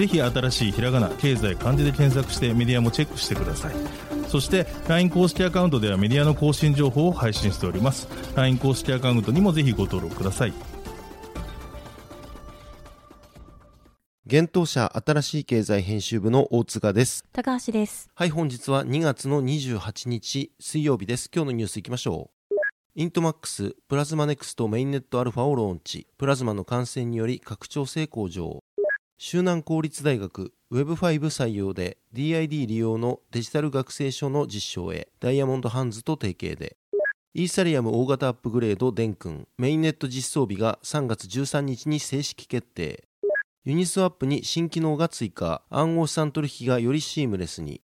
ぜひ新しいひらがな経済漢字で検索してメディアもチェックしてくださいそして LINE 公式アカウントではメディアの更新情報を配信しております LINE 公式アカウントにもぜひご登録ください幻冬舎あたらしい経済編集部の大塚です。高橋です。はい、本日は2月の28日水曜日です。今日のニュースいきましょう。 INTMAX、Plasma Next メインネットアルファをローンチ。 Plasma の改善により拡張性向上。周南公立大学 Web5 採用で DID 利用のデジタル学生証の実証へ Diamond Hands と提携で。イーサリアム大型アップグレードデン君メインネット実装日が3月13日に正式決定。ユニスワップに新機能が追加。暗号資産取引がよりシームレスに。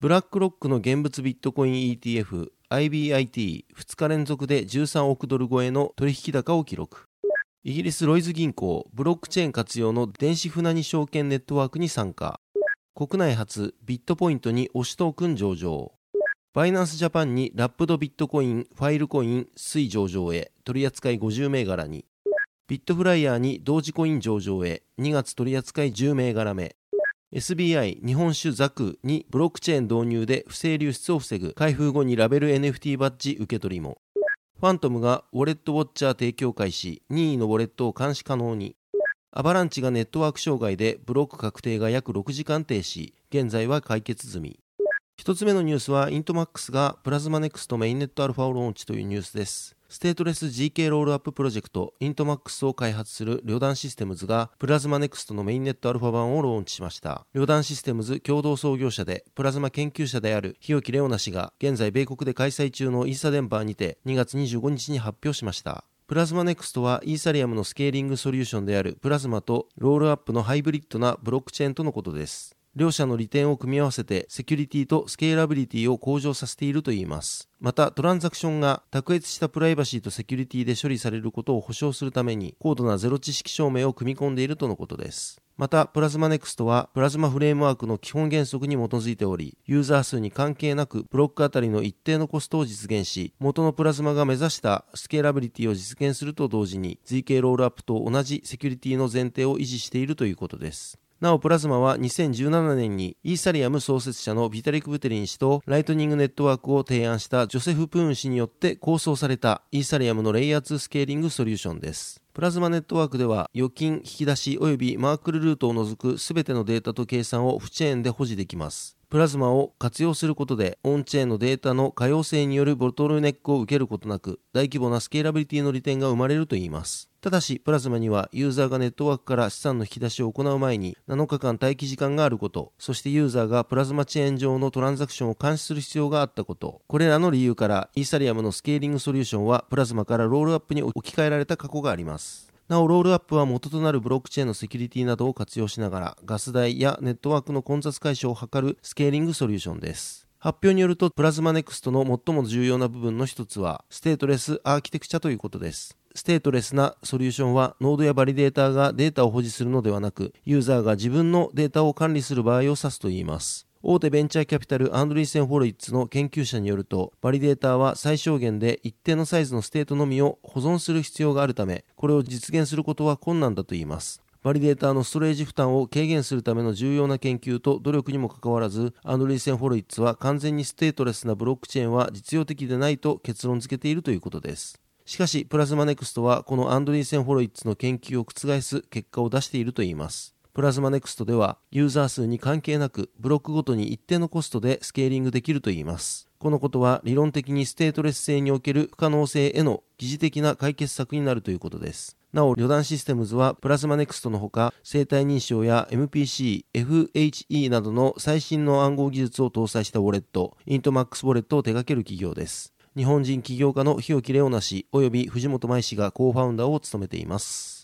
ブラックロックの現物ビットコイン ETF IBIT2 日連続で13億ドル超えの取引高を記録。イギリスロイズ銀行ブロックチェーン活用の電子船に証券ネットワークに参加。国内初ビットポイントに推しトークン上場。バイナンスジャパンにラップドビットコインファイルコイン水上場へ取扱い50銘柄に。ビットフライヤーに同時コイン上場へ2月取扱い10銘柄目。SBI 日本酒ザクにブロックチェーン導入で不正流出を防ぐ。開封後にラベル NFT バッジ受け取りも。ファントムがウォレットウォッチャー提供開始。任意のウォレットを監視可能に。アバランチがネットワーク障害でブロック確定が約6時間停止。現在は解決済み。一つ目のニュースはイントマックスがプラズマネクストメインネットアルファをローンチというニュースです。ステートレス GK ロールアッププロジェクトイントマックスを開発する旅団システムズがプラズマネクストのメインネットアルファ版をローンチしました。旅団システムズ共同創業者でプラズマ研究者である日置レオナ氏が現在米国で開催中のイーサデンバーにて2月25日に発表しました。プラズマネクストはイーサリアムのスケーリングソリューションであるプラズマとロールアップのハイブリッドなブロックチェーンとのことです。両者の利点を組み合わせてセキュリティとスケーラビリティを向上させているといいますまたトランザクションが卓越したプライバシーとセキュリティで処理されることを保証するために高度なゼロ知識証明を組み込んでいるとのことですまた、プラズマネクストは、プラズマフレームワークの基本原則に基づいており、ユーザー数に関係なく、ブロックあたりの一定のコストを実現し、元のプラズマが目指したスケーラビリティを実現すると同時に、ZK ロールアップと同じセキュリティの前提を維持しているということです。なお、プラズマは2017年にイーサリアム創設者のビタリク・ブテリン氏とライトニングネットワークを提案したジョセフ・プーン氏によって構想されたイーサリアムのレイヤー2スケーリングソリューションです。プラズマネットワークでは預金、引き出し及びマークルルートを除くすべてのデータと計算をオフチェーンで保持できます。プラズマを活用することで、オンチェーンのデータの可用性によるボトルネックを受けることなく、大規模なスケーラビリティの利点が生まれるといいます。ただし、プラズマにはユーザーがネットワークから資産の引き出しを行う前に7日間待機時間があること、そしてユーザーがプラズマチェーン上のトランザクションを監視する必要があったこと、これらの理由からイーサリアムのスケーリングソリューションはプラズマからロールアップに置き換えられた過去があります。なお、ロールアップは元となるブロックチェーンのセキュリティなどを活用しながら、ガス代やネットワークの混雑解消を図るスケーリングソリューションです。発表によると、プラズマネクストの最も重要な部分の一つは、ステートレスアーキテクチャということです。ステートレスなソリューションは、ノードやバリデーターがデータを保持するのではなく、ユーザーが自分のデータを管理する場合を指すといいます。大手ベンチャーキャピタルアンドリーセン・ホロイッツの研究者によると、バリデーターは最小限で一定のサイズのステートのみを保存する必要があるため、これを実現することは困難だといいます。バリデーターのストレージ負担を軽減するための重要な研究と努力にもかかわらず、アンドリーセン・ホロイッツは完全にステートレスなブロックチェーンは実用的でないと結論付けているということです。しかし、プラズマネクストはこのアンドリーセン・ホロイッツの研究を覆す結果を出しているといいます。プラズマネクストではユーザー数に関係なくブロックごとに一定のコストでスケーリングできるといいます。このことは理論的にステートレス性における不可能性への疑似的な解決策になるということです。なお、旅団システムズはプラズマネクストのほか生体認証や MPC、FHE などの最新の暗号技術を搭載したウォレット、イントマックスウォレットを手掛ける企業です。日本人起業家の日置レオナ氏及び藤本舞氏がコーファウンダーを務めています。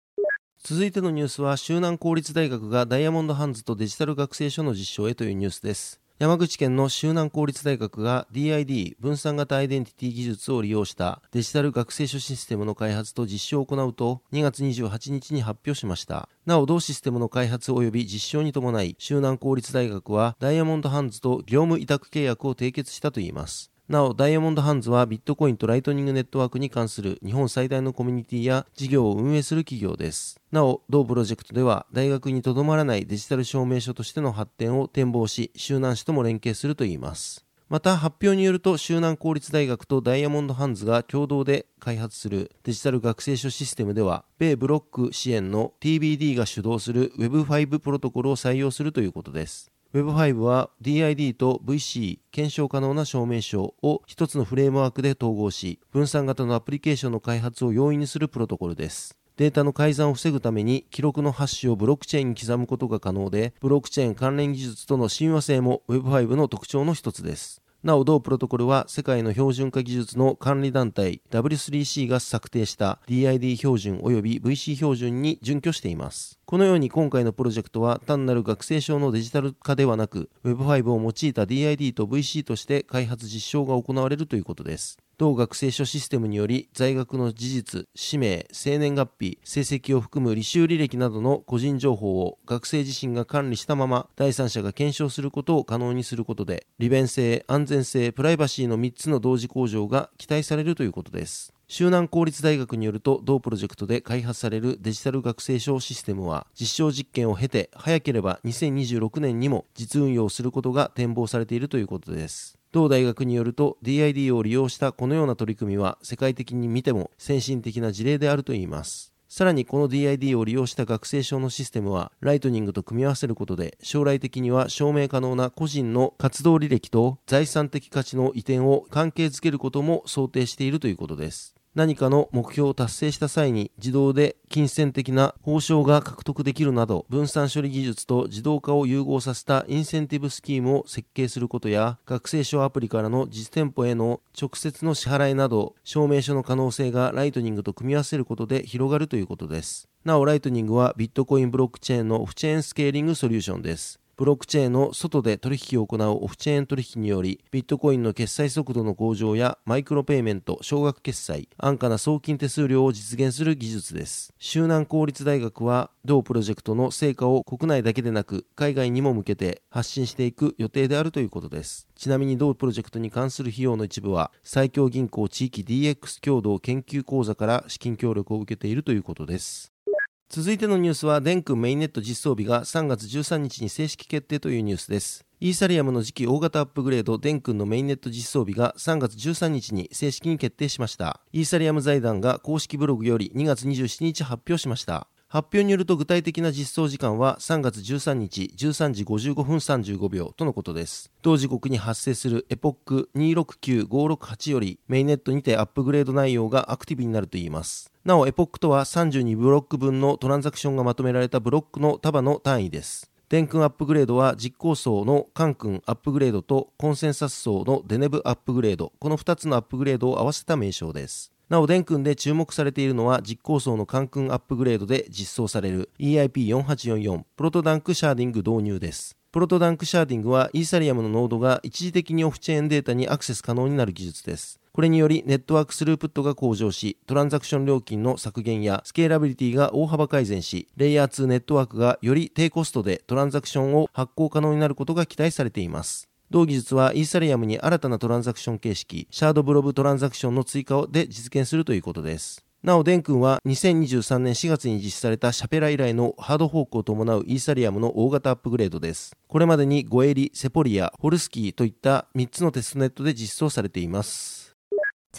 続いてのニュースは、周南公立大学がダイヤモンドハンズとデジタル学生証の実証へというニュースです。山口県の周南公立大学が DID 分散型アイデンティティ技術を利用したデジタル学生証システムの開発と実証を行うと2月28日に発表しました。なお同システムの開発及び実証に伴い周南公立大学はダイヤモンドハンズと業務委託契約を締結したといいます。なお、ダイヤモンドハンズはビットコインとライトニングネットワークに関する日本最大のコミュニティや事業を運営する企業です。なお、同プロジェクトでは大学にとどまらないデジタル証明書としての発展を展望し、周南市とも連携するといいます。また発表によると周南公立大学とダイヤモンドハンズが共同で開発するデジタル学生書システムでは米ブロック支援の TBD が主導する Web5 プロトコルを採用するということです Web5 は DID と VC 検証可能な証明書を一つのフレームワークで統合し、分散型のアプリケーションの開発を容易にするプロトコルです。データの改ざんを防ぐために記録のハッシュをブロックチェーンに刻むことが可能で、ブロックチェーン関連技術との親和性も Web5 の特徴の一つです。なお同プロトコルは世界の標準化技術の管理団体 W3C が策定した DID 標準及び VC 標準に準拠しています。このように今回のプロジェクトは単なる学生証のデジタル化ではなく Web5 を用いた DID と VC として開発実証が行われるということです。同学生書システムにより在学の事実、氏名、生年月日、成績を含む履修履歴などの個人情報を学生自身が管理したまま第三者が検証することを可能にすることで利便性、安全性、プライバシーの3つの同時向上が期待されるということです。周南公立大学によると同プロジェクトで開発されるデジタル学生証システムは実証実験を経て早ければ2026年にも実運用することが展望されているということです。同大学によると DID を利用したこのような取り組みは世界的に見ても先進的な事例であるといいます。さらにこの DID を利用した学生証のシステムはライトニングと組み合わせることで将来的には証明可能な個人の活動履歴と財産的価値の移転を関係づけることも想定しているということです。何かの目標を達成した際に自動で金銭的な報奨が獲得できるなど分散処理技術と自動化を融合させたインセンティブスキームを設計することや学生証アプリからの実店舗への直接の支払いなど証明書の可能性がライトニングと組み合わせることで広がるということです。なおライトニングはビットコインブロックチェーンのオフチェーンスケーリングソリューションです。ブロックチェーンの外で取引を行うオフチェーン取引により、ビットコインの決済速度の向上やマイクロペイメント、少額決済、安価な送金手数料を実現する技術です。周南公立大学は、同プロジェクトの成果を国内だけでなく、海外にも向けて発信していく予定であるということです。ちなみに同プロジェクトに関する費用の一部は、最強銀行地域 DX 共同研究講座から資金協力を受けているということです。続いてのニュースは、デンクンメインネット実装日が3月13日に正式決定というニュースです。イーサリアムの次期大型アップグレード、デンクンのメインネット実装日が3月13日に正式に決定しました。イーサリアム財団が公式ブログより2月27日発表しました。発表によると具体的な実装時間は3月13日13時55分35秒とのことです。同時刻に発生するエポック269568よりメインネットにてアップグレード内容がアクティブになるといいます。なお、エポックとは32ブロック分のトランザクションがまとめられたブロックの束の単位です。デンクンアップグレードは実行層のカンクンアップグレードとコンセンサス層のデネブアップグレード、この2つのアップグレードを合わせた名称です。なお、デンクンで注目されているのは実行層のカンクンアップグレードで実装される EIP4844 プロトダンクシャーディング導入です。プロトダンクシャーディングはイーサリアムのノードが一時的にオフチェーンデータにアクセス可能になる技術です。これによりネットワークスループットが向上し、トランザクション料金の削減やスケーラビリティが大幅改善し、レイヤー2ネットワークがより低コストでトランザクションを発行可能になることが期待されています。同技術はイーサリアムに新たなトランザクション形式、シャードブロブトランザクションの追加で実現するということです。なお、デンクンは2023年4月に実施されたシャペラ以来のハードフォークを伴うイーサリアムの大型アップグレードです。これまでにゴエリ、セポリア、ホルスキーといった3つのテストネットで実装されています。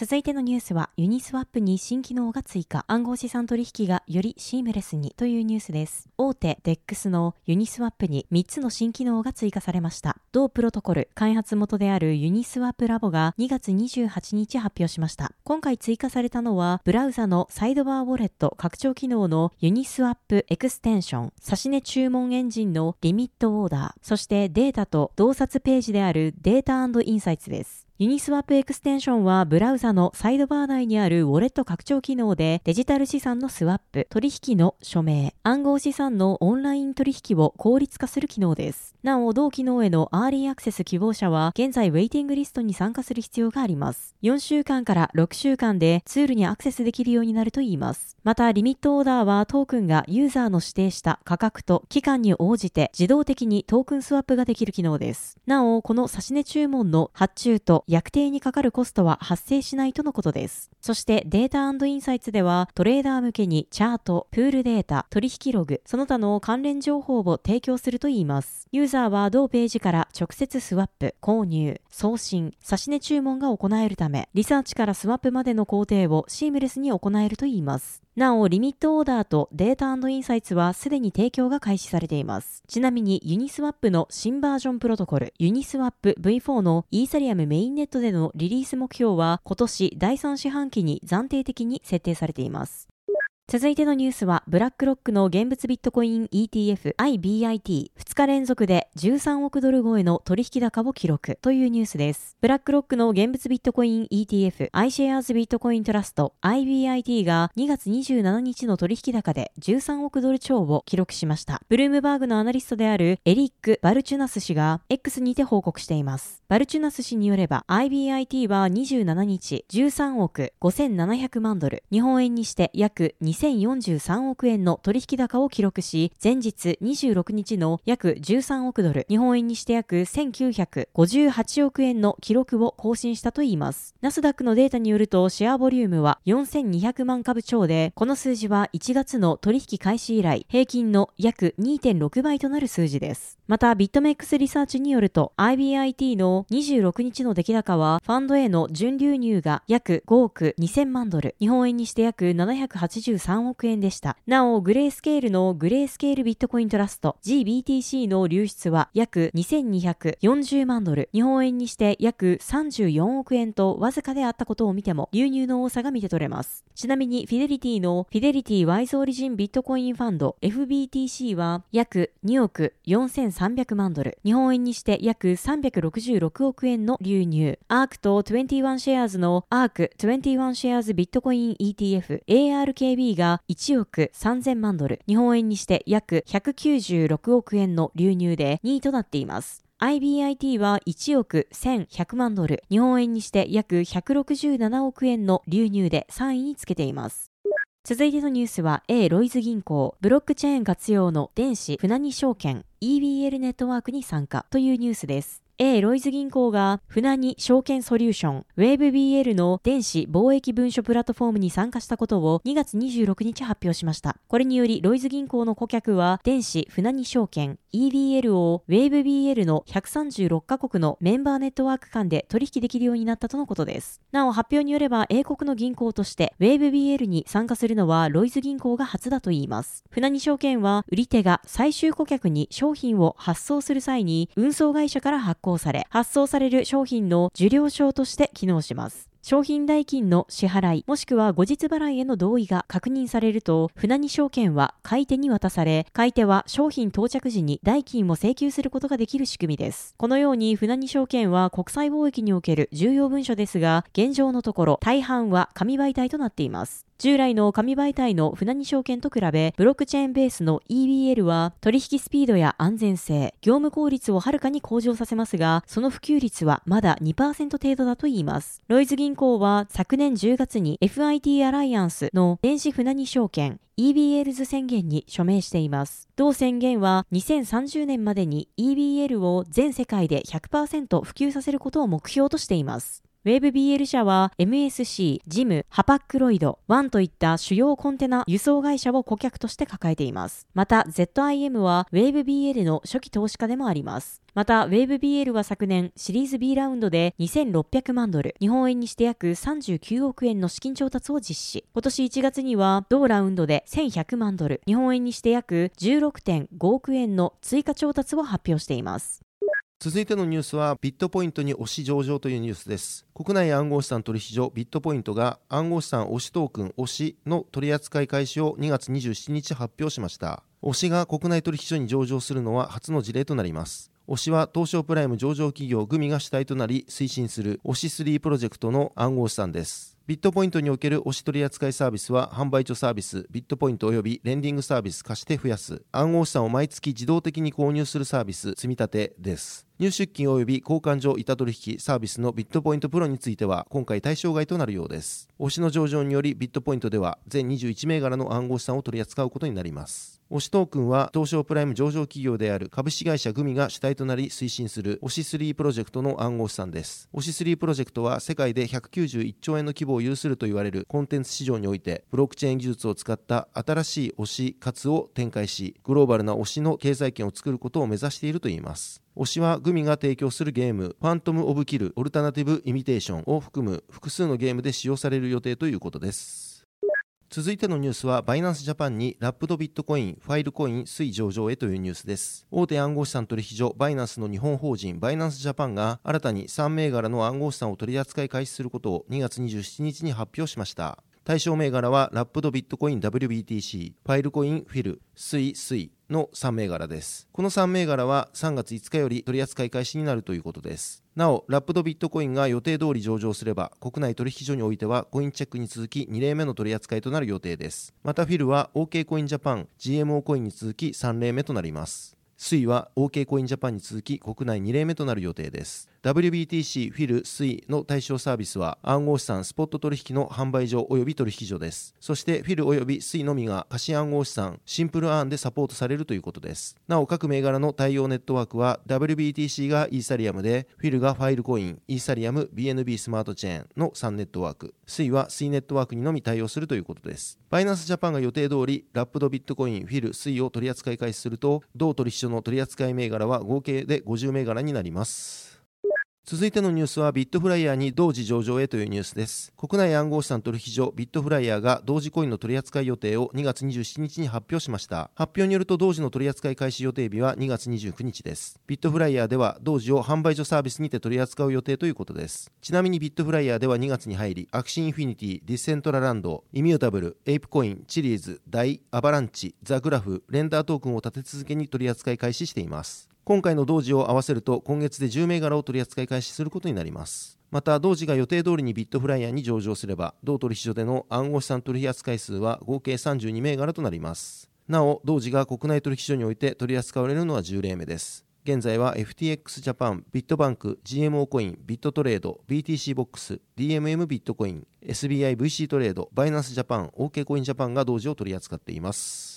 続いてのニュースは、ユニスワップに新機能が追加、暗号資産取引がよりシームレスにというニュースです。大手 DEX のユニスワップに3つの新機能が追加されました。同プロトコル開発元であるユニスワップラボが2月28日発表しました。今回追加されたのは、ブラウザのサイドバーウォレット拡張機能のユニスワップエクステンション、差し値注文エンジンのリミットオーダー、そしてデータと洞察ページであるデータインサイツです。ユニスワップエクステンションはブラウザのサイドバー内にあるウォレット拡張機能でデジタル資産のスワップ、取引の署名、暗号資産のオンライン取引を効率化する機能です。なお、同機能へのアーリーアクセス希望者は現在ウェイティングリストに参加する必要があります。4週間から6週間でツールにアクセスできるようになるといいます。また、リミットオーダーはトークンがユーザーの指定した価格と期間に応じて自動的にトークンスワップができる機能です。なお、この差し値注文の発注と約定にかかるコストは発生しないとのことです。そしてデータインサイツではトレーダー向けにチャート、プールデータ、取引ログ、その他の関連情報を提供するといいます。ユーザーは同ページから直接スワップ、購入、送信、差し値注文が行えるため、リサーチからスワップまでの工程をシームレスに行えるといいます。なお、リミットオーダーとデータインサイツはすでに提供が開始されています。ちなみにユニスワップの新バージョンプロトコル、ユニスワップ V4 のイーサリアムメインネットでのリリース目標は今年第3四半期に暫定的に設定されています。続いてのニュースは、ブラックロックの現物ビットコイン ETF IBIT2 日連続で13億ドル超えの取引高を記録というニュースです。ブラックロックの現物ビットコイン ETF iShares ビットコイントラスト IBIT が2月27日の取引高で13億ドル超を記録しました。ブルームバーグのアナリストであるエリック・バルチュナス氏が X にて報告しています。バルチュナス氏によれば IBIT は27日13億5700万ドル、日本円にして約2 2043億円の取引高を記録し、前日26日の約13億ドル、日本円にして約1958億円の記録を更新したといいます。ナスダックのデータによると、シェアボリュームは4200万株超で、この数字は1月の取引開始以来、平均の約2.6倍となる数字です。また、ビットメックスリサーチによると、IBIT の26日の出来高は、ファンドへの純流入が約5億2000万ドル、日本円にして約783 3億円でした。なお、グレースケールのグレースケールビットコイントラスト GBTC の流出は約2240万ドル、日本円にして約34億円とわずかであったことを見ても、流入の多さが見て取れます。ちなみに、フィデリティのフィデリティワイズオリジンビットコインファンド FBTC は約2億4300万ドル、日本円にして約366億円の流入。アークと21シェアーズのアーク21シェアーズビットコイン ETF ARKB が1億3000万ドル、日本円にして約196億円の流入で2位となっています。IBIT は1億1100万ドル、日本円にして約167億円の流入で3位につけています。続いてのニュースは A ロイズ銀行ブロックチェーン活用の電子船に証券 EBL ネットワークに参加というニュースです。A ロイズ銀行が船に証券ソリューション WaveBL の電子貿易文書プラットフォームに参加したことを2月26日発表しました。これによりロイズ銀行の顧客は電子船に証券 EBL を WaveBL の136カ国のメンバーネットワーク間で取引できるようになったとのことです。なお発表によれば英国の銀行として WaveBL に参加するのはロイズ銀行が初だといいます。船に証券は売り手が最終顧客に商品を発送する際に運送会社から発行され、発送される商品の受領証として機能します。商品代金の支払い、もしくは後日払いへの同意が確認されると、船に証券は買い手に渡され、買い手は商品到着時に代金を請求することができる仕組みです。このように船に証券は国際貿易における重要文書ですが、現状のところ大半は紙媒体となっています。従来の紙媒体の船に証券と比べ、ブロックチェーンベースの EBL は取引スピードや安全性、業務効率をはるかに向上させますが、その普及率はまだ2%程度だといいます。ロイズ銀行は昨年10月に FIT アライアンスの電子船に証券 EBLs 宣言に署名しています。同宣言は2030年までに EBL を全世界で100%普及させることを目標としています。WebBL 社は MSC、ジム、ハパックロイド、ワンといった主要コンテナ輸送会社を顧客として抱えています。また ZIM は WebBL の初期投資家でもあります。また WebBL は昨年シリーズ B ラウンドで2600万ドル、日本円にして約39億円の資金調達を実施。今年1月には同ラウンドで1100万ドル、日本円にして約16.5億円の追加調達を発表しています。続いてのニュースはビットポイントに押し上場というニュースです。国内暗号資産取引所ビットポイントが暗号資産押しトークン押しの取り扱い開始を2月27日発表しました。押しが国内取引所に上場するのは初の事例となります。推しは東証プライム上場企業グミが主体となり推進する推し3プロジェクトの暗号資産です。ビットポイントにおける押し取扱いサービスは販売所サービス、ビットポイント及びレンディングサービス貸して増やす、暗号資産を毎月自動的に購入するサービス、積み立てです。入出金及び交換所板取引サービスのビットポイントプロについては今回対象外となるようです。推しの上場によりビットポイントでは全21銘柄の暗号資産を取り扱うことになります。推しトークンは東証プライム上場企業である株式会社グミが主体となり推進する推し3プロジェクトの暗号資産です。推し3プロジェクトは世界で191兆円の規模を有すると言われるコンテンツ市場においてブロックチェーン技術を使った新しい推し活を展開しグローバルな推しの経済圏を作ることを目指しているといいます。推しはグミが提供するゲーム、ファントム・オブ・キル・オルタナティブ・イミテーションを含む複数のゲームで使用される予定ということです。続いてのニュースは、バイナンスジャパンにラップドビットコイン、ファイルコイン、推上場へというニュースです。大手暗号資産取引所、バイナンスの日本法人、バイナンスジャパンが、新たに3銘柄の暗号資産を取り扱い開始することを2月27日に発表しました。対象銘柄は、ラップドビットコイン WBTC、ファイルコインフィル、水水の3銘柄です。この3銘柄は3月5日より取扱い開始になるということです。なお、ラップドビットコインが予定通り上場すれば、国内取引所においてはコインチェックに続き2例目の取り扱いとなる予定です。またフィルは OK コインジャパン、GMO コインに続き3例目となります。水は OK コインジャパンに続き国内2例目となる予定です。WBTC フィル水の対象サービスは暗号資産スポット取引の販売所及び取引所です。そしてフィル及び水のみが貸し暗号資産シンプルアーンでサポートされるということです。なお各銘柄の対応ネットワークは WBTC がイーサリアムでフィルがファイルコイン、イーサリアム BNB スマートチェーンの3ネットワーク、水は水ネットワークにのみ対応するということです。バイナンスジャパンが予定通りラップドビットコイン、フィル、水を取り扱い開始すると同取引所の取り扱い銘柄は合計で50銘柄になります。続いてのニュースはビットフライヤーにドージ上場へというニュースです。国内暗号資産取引所ビットフライヤーがドージコインの取扱い予定を2月27日に発表しました。発表によるとドージの取扱い開始予定日は2月29日です。ビットフライヤーではドージを販売所サービスにて取り扱う予定ということです。ちなみにビットフライヤーでは2月に入り、アクシーインフィニティ、ディセントラランド、イミュータブル、エイプコイン、チリーズ、ダイ、アバランチ、ザグラフ、レンダートークンを立て続けに取り扱い開始しています。今回のドージを合わせると今月で10銘柄を取り扱い開始することになります。またドージが予定通りにビットフライヤーに上場すれば同取引所での暗号資産取引扱い数は合計32銘柄となります。なおドージが国内取引所において取り扱われるのは10例目です。現在は FTX ジャパン、ビットバンク、GMO コイン、ビットトレード、BTC ボックス、DMM ビットコイン、SBI VC トレード、バイナンスジャパン、OK コインジャパンが同時を取り扱っています。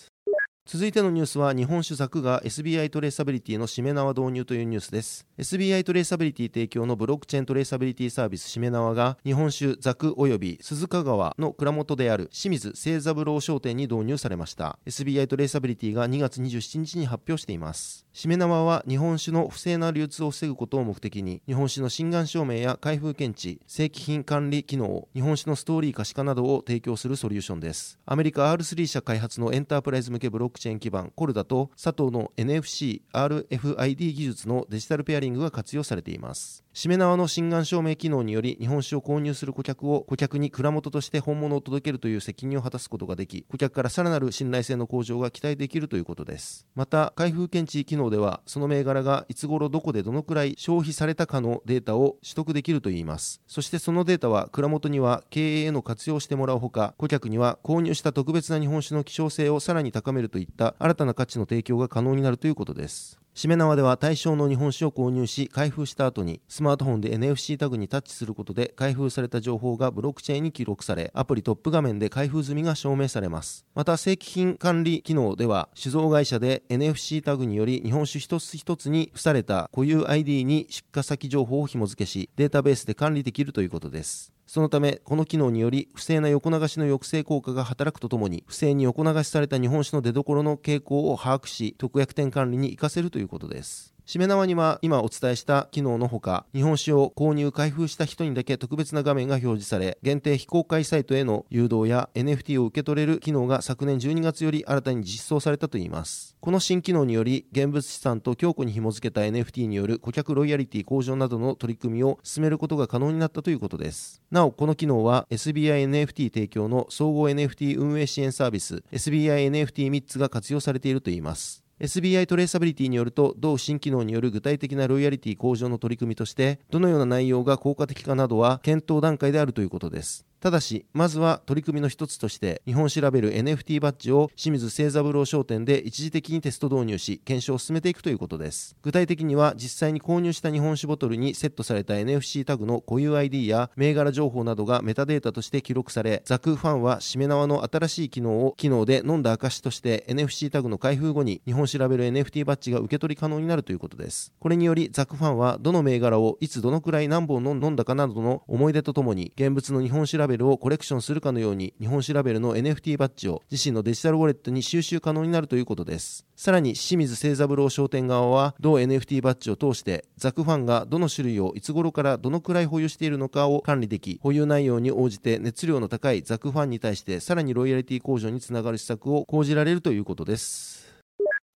続いてのニュースは日本酒作が SBI トレーサビリティのしめ縄導入というニュースです。SBI トレーサビリティ提供のブロックチェーントレーサビリティサービスしめ縄が日本酒作及び鈴鹿川の蔵元である清水清三郎商店に導入されました。SBI トレーサビリティが2月27日に発表しています。しめ縄は日本酒の不正な流通を防ぐことを目的に日本酒の真贋証明や開封検知正規品管理機能日本酒のストーリー可視化などを提供するソリューションです。アメリカ R3 社開発のエンタープライズ向けブロックチェーン基盤コルダと佐藤の NFC、RFID 技術のデジタルペアリングが活用されています。しめ縄の心眼証明機能により日本酒を購入する顧客を顧客に蔵元として本物を届けるという責任を果たすことができ顧客からさらなる信頼性の向上が期待できるということです。また開封検知機能ではその銘柄がいつ頃どこでどのくらい消費されたかのデータを取得できるといいます。そしてそのデータは蔵元には経営への活用してもらうほか顧客には購入した特別な日本酒の希少性をさらに高めるといった新たな価値の提供が可能になるということです。しめ縄では対象の日本酒を購入し開封した後にスマートフォンで NFC タグにタッチすることで開封された情報がブロックチェーンに記録されアプリトップ画面で開封済みが証明されます。また正規品管理機能では酒造会社で NFC タグにより日本酒一つ一つに付された固有 ID に出荷先情報を紐付けしデータベースで管理できるということです。そのため、この機能により、不正な横流しの抑制効果が働くとともに、不正に横流しされた日本酒の出どころの傾向を把握し、特約店管理に活かせるということです。しめ縄には今お伝えした機能のほか、日本酒を購入開封した人にだけ特別な画面が表示され、限定非公開サイトへの誘導や NFT を受け取れる機能が昨年12月より新たに実装されたといいます。この新機能により、現物資産と強固に紐付けた NFT による顧客ロイヤリティ向上などの取り組みを進めることが可能になったということです。なお、この機能は SBINFT 提供の総合 NFT 運営支援サービス SBINFT3 つが活用されているといいます。SBI トレーサビリティによると、同新機能による具体的なロイヤリティ向上の取り組みとして、どのような内容が効果的かなどは検討段階であるということです。ただし、まずは取り組みの一つとして、日本調べる NFT バッジを清水清三郎商店で一時的にテスト導入し、検証を進めていくということです。具体的には、実際に購入した日本酒ボトルにセットされた NFC タグの固有 ID や銘柄情報などがメタデータとして記録され、ザクファンはしめ縄の新しい機能を機能で飲んだ証として NFC タグの開封後に日本調べる NFT バッジが受け取り可能になるということです。これにより、ザクファンはどの銘柄をいつどのくらい何本飲んだかなどの思い出とともに、現物の日本酒ラベルをコレクションするかのように日本酒ラベルの NFT バッジを自身のデジタルウォレットに収集可能になるということです。さらに清水清三郎商店側は同 NFT バッジを通してザクファンがどの種類をいつ頃からどのくらい保有しているのかを管理でき保有内容に応じて熱量の高いザクファンに対してさらにロイヤリティ向上につながる施策を講じられるということです。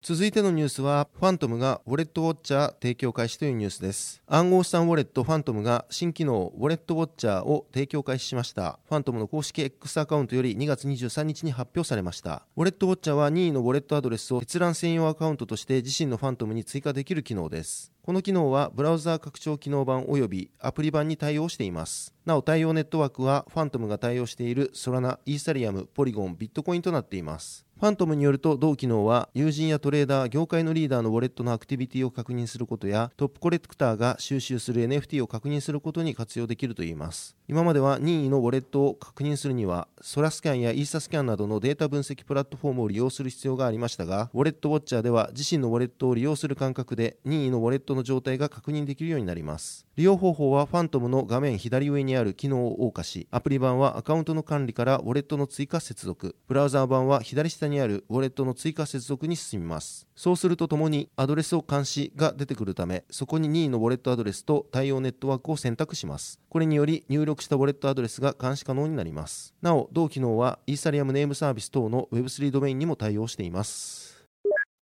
続いてのニュースは、ファントムがウォレットウォッチャー提供開始というニュースです。暗号資産ウォレットファントムが新機能ウォレットウォッチャーを提供開始しました。ファントムの公式 X アカウントより2月23日に発表されました。ウォレットウォッチャーは任意のウォレットアドレスを閲覧専用アカウントとして自身のファントムに追加できる機能です。この機能はブラウザー拡張機能版及びアプリ版に対応しています。なお対応ネットワークはファントムが対応しているソラナ、イーサリアム、ポリゴン、ビットコインとなっています。ファントムによると同機能は友人やトレーダー、業界のリーダーのウォレットのアクティビティを確認することやトップコレクターが収集する NFT を確認することに活用できるといいます。今までは任意のウォレットを確認するにはソラスキャンやイーサスキャンなどのデータ分析プラットフォームを利用する必要がありましたが、ウォレットウォッチャーでは自身のウォレットを利用する感覚で任意のウォレットの状態が確認できるようになります。利用方法はファントムの画面左上にある機能を押下し、アプリ版はアカウントの管理からウォレットの追加接続、ブラウザー版は左下にあるウォレットの追加接続に進みます。そうするとともにアドレスを監視が出てくるため、そこに任意のウォレットアドレスと対応ネットワークを選択します。これにより入力したウォレットアドレスが監視可能になります。なお、同機能はイーサリアムネームサービス等の Web3 ドメインにも対応しています。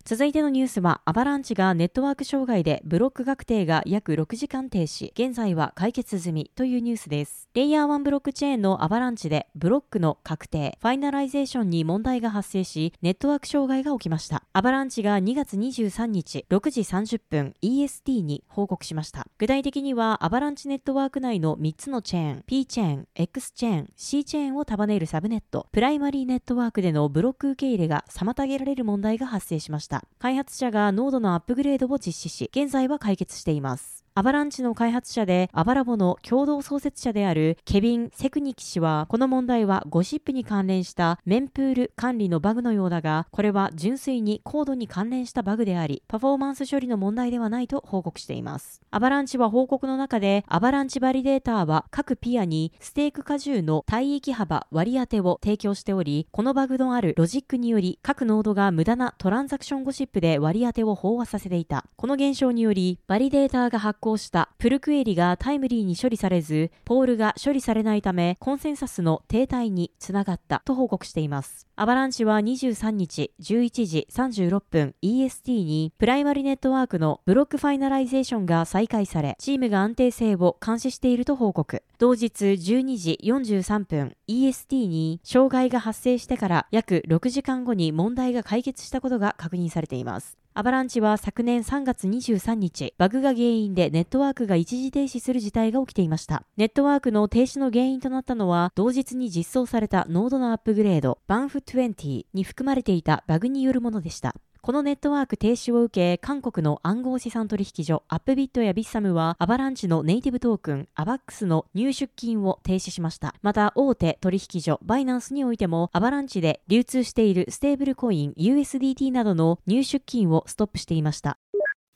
続いてのニュースは、アバランチがネットワーク障害でブロック確定が約6時間停止、現在は解決済みというニュースです。レイヤー1ブロックチェーンのアバランチでブロックの確定、ファイナライゼーションに問題が発生し、ネットワーク障害が起きました。アバランチが2月23日6時30分 EST に報告しました。具体的には、アバランチネットワーク内の3つのチェーン、P チェーン、X チェーン、C チェーンを束ねるサブネット、プライマリーネットワークでのブロック受け入れが妨げられる問題が発生しました。開発者がノードのアップグレードを実施し、現在は解決しています。アバランチの開発者でアバラボの共同創設者であるケビン・セクニキ氏は、この問題はゴシップに関連したメンプール管理のバグのようだが、これは純粋にコードに関連したバグであり、パフォーマンス処理の問題ではないと報告しています。アバランチは報告の中で、アバランチバリデーターは各ピアにステーク加重の帯域幅割り当てを提供しており、このバグのあるロジックにより、各ノードが無駄なトランザクションゴシップで割り当てを飽和させていた。この現象により、バリデーターが発行したプルクエリがタイムリーに処理されず、ポールが処理されないため、コンセンサスの停滞につながったと報告しています。アバランチは23日11時36分 EST にプライマリネットワークのブロックファイナライゼーションが再開され、チームが安定性を監視していると報告。同日12時43分 EST に障害が発生してから約6時間後に問題が解決したことが確認されています。アバランチは昨年3月23日、バグが原因でネットワークが一時停止する事態が起きていました。ネットワークの停止の原因となったのは、同日に実装されたノードのアップグレード、バンフ20に含まれていたバグによるものでした。このネットワーク停止を受け、韓国の暗号資産取引所アップビットやビッサムはアバランチのネイティブトークンアバックスの入出金を停止しました。また大手取引所バイナンスにおいてもアバランチで流通しているステーブルコイン USDT などの入出金をストップしていました。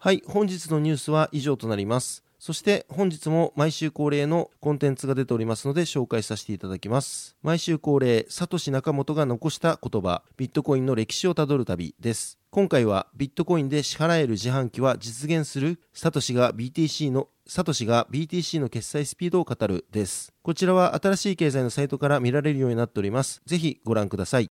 はい、本日のニュースは以上となります。そして本日も毎週恒例のコンテンツが出ておりますので紹介させていただきます。毎週恒例、サトシ・ナカモトが残した言葉、ビットコインの歴史をたどる旅です。今回はビットコインで支払える自販機は実現するサトシが BTC のサトシが BTC の決済スピードを語るです。こちらは新しい経済のサイトから見られるようになっております。ぜひご覧ください。